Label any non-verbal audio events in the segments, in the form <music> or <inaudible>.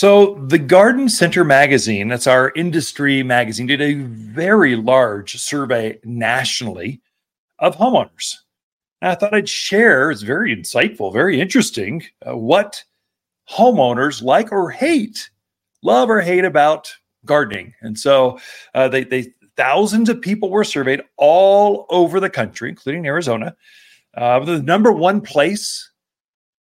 So, the Garden Center magazine, that's our industry magazine, did a very large survey nationally of homeowners. And I thought I'd share, it's very insightful, very interesting, uh, what homeowners like or hate, love or hate about gardening. And so, uh, they, they, thousands of people were surveyed all over the country, including Arizona. Uh, the number one place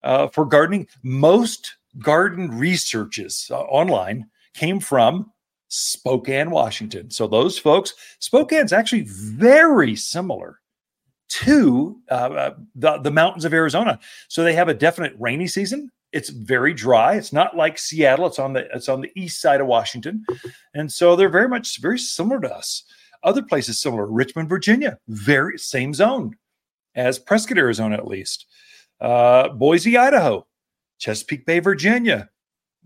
uh, for gardening, most garden researches uh, online came from Spokane, Washington. So those folks, Spokane's actually very similar to uh, uh, the, the mountains of Arizona. So they have a definite rainy season. It's very dry. It's not like Seattle. It's on the it's on the east side of Washington, and so they're very much very similar to us. Other places similar. Richmond, Virginia, very same zone as Prescott, Arizona, at least. Uh, Boise, Idaho, Chesapeake Bay, Virginia.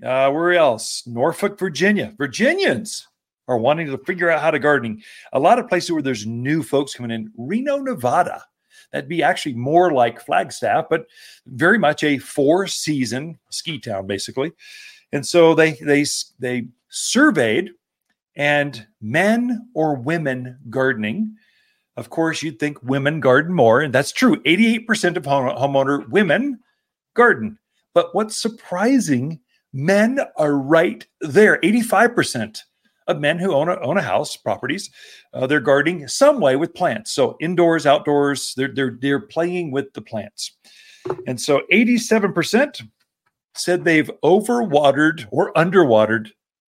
Uh, where else? Norfolk, Virginia. Virginians are wanting to figure out how to gardening. A lot of places where there's new folks coming in. Reno, Nevada. That'd be actually more like Flagstaff, but very much a four-season ski town, basically. And so they they they surveyed, and men or women gardening. Of course, you'd think women garden more, and that's true. 88% of home, homeowner women garden. But what's surprising, men are right there. 85% of men who own a, own a house, properties, uh, they're gardening some way with plants. So indoors, outdoors, they're, they're, they're playing with the plants. And so 87% said they've overwatered or underwatered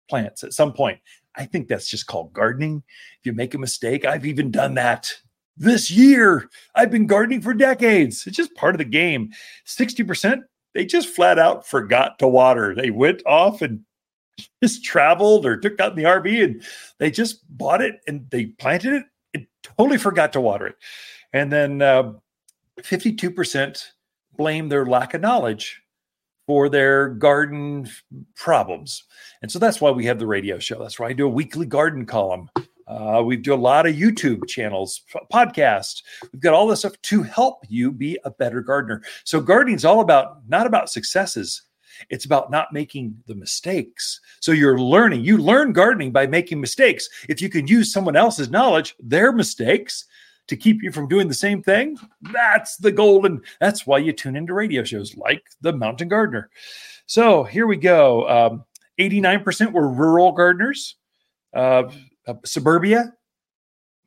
plants at some point. I think that's just called gardening. If you make a mistake, I've even done that this year. I've been gardening for decades. It's just part of the game. 60% they just flat out forgot to water. They went off and <laughs> just traveled or took out in the RV and they just bought it and they planted it and totally forgot to water it. And then uh, 52% blame their lack of knowledge for their garden problems. And so that's why we have the radio show. That's why I do a weekly garden column uh, we do a lot of YouTube channels, podcasts. We've got all this stuff to help you be a better gardener. So gardening is all about not about successes. It's about not making the mistakes. So you're learning. You learn gardening by making mistakes. If you can use someone else's knowledge, their mistakes, to keep you from doing the same thing, that's the golden. That's why you tune into radio shows like The Mountain Gardener. So here we go. Um, 89% were rural gardeners. Uh, uh, suburbia,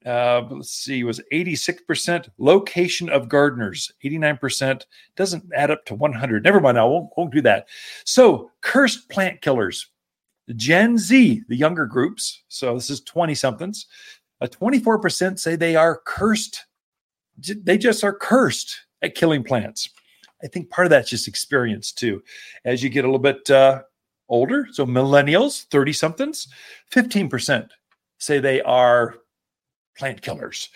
uh, let's see, was 86% location of gardeners. 89% doesn't add up to 100. Never mind, I won't, won't do that. So, cursed plant killers. Gen Z, the younger groups, so this is 20 somethings, uh, 24% say they are cursed. They just are cursed at killing plants. I think part of that's just experience too. As you get a little bit uh, older, so millennials, 30 somethings, 15% say they are plant killers.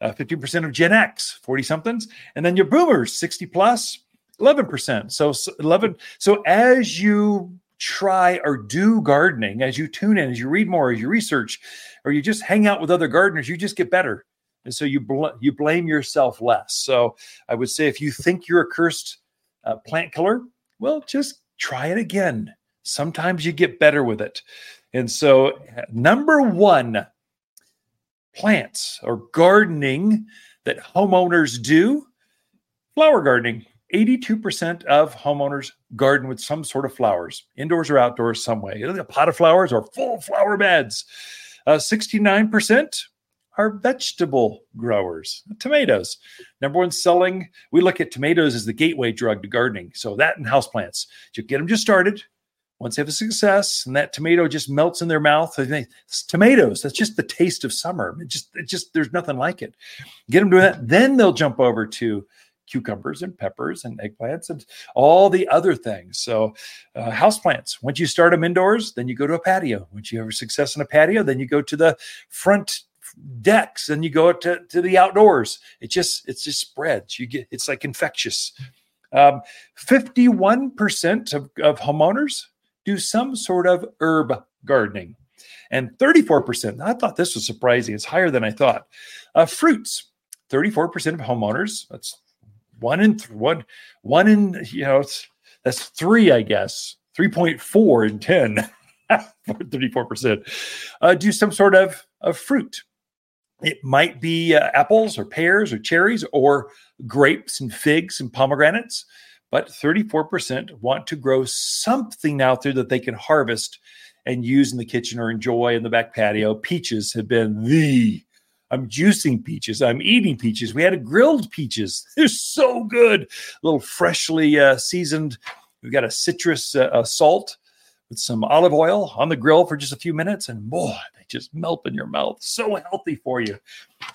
Uh, 50% of Gen X, 40 somethings. And then your boomers, 60 plus, 11%. So 11. So as you try or do gardening, as you tune in, as you read more, as you research, or you just hang out with other gardeners, you just get better. And so you bl- you blame yourself less. So I would say if you think you're a cursed uh, plant killer, well, just try it again. Sometimes you get better with it. And so, number one, plants or gardening that homeowners do flower gardening. 82% of homeowners garden with some sort of flowers, indoors or outdoors, some way. A pot of flowers or full flower beds. Uh, 69% are vegetable growers, tomatoes. Number one selling, we look at tomatoes as the gateway drug to gardening. So that and houseplants. You get them just started, once they have a success and that tomato just melts in their mouth, they, tomatoes, that's just the taste of summer. It just, it just, there's nothing like it. Get them doing that. Then they'll jump over to cucumbers and peppers and eggplants and all the other things. So, uh, house plants, once you start them indoors, then you go to a patio. Once you have success in a patio, then you go to the front decks and you go to, to the outdoors. It just, it just spreads. You get, it's like infectious. Um, 51% of, of homeowners do some sort of herb gardening. And 34%, I thought this was surprising. It's higher than I thought. Uh, fruits, 34% of homeowners, that's one in th- one, one in, you know, that's three, I guess. 3.4 in 10, <laughs> 34%. Uh, do some sort of, of fruit. It might be uh, apples or pears or cherries or grapes and figs and pomegranates, but 34% want to grow something out there that they can harvest and use in the kitchen or enjoy in the back patio. Peaches have been the I'm juicing peaches. I'm eating peaches. We had a grilled peaches. <laughs> They're so good. A little freshly uh, seasoned. We've got a citrus uh, salt with some olive oil on the grill for just a few minutes, and boy, they just melt in your mouth. So healthy for you.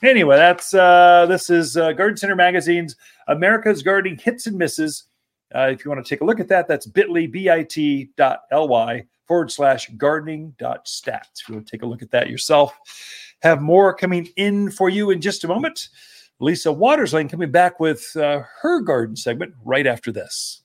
Anyway, that's uh, this is uh, Garden Center Magazine's America's Gardening Hits and Misses. Uh, if you want to take a look at that, that's bit.ly, bit dot ly forward slash gardening dot stats. If you want to take a look at that yourself, have more coming in for you in just a moment. Lisa Watters-Lain coming back with uh, her garden segment right after this.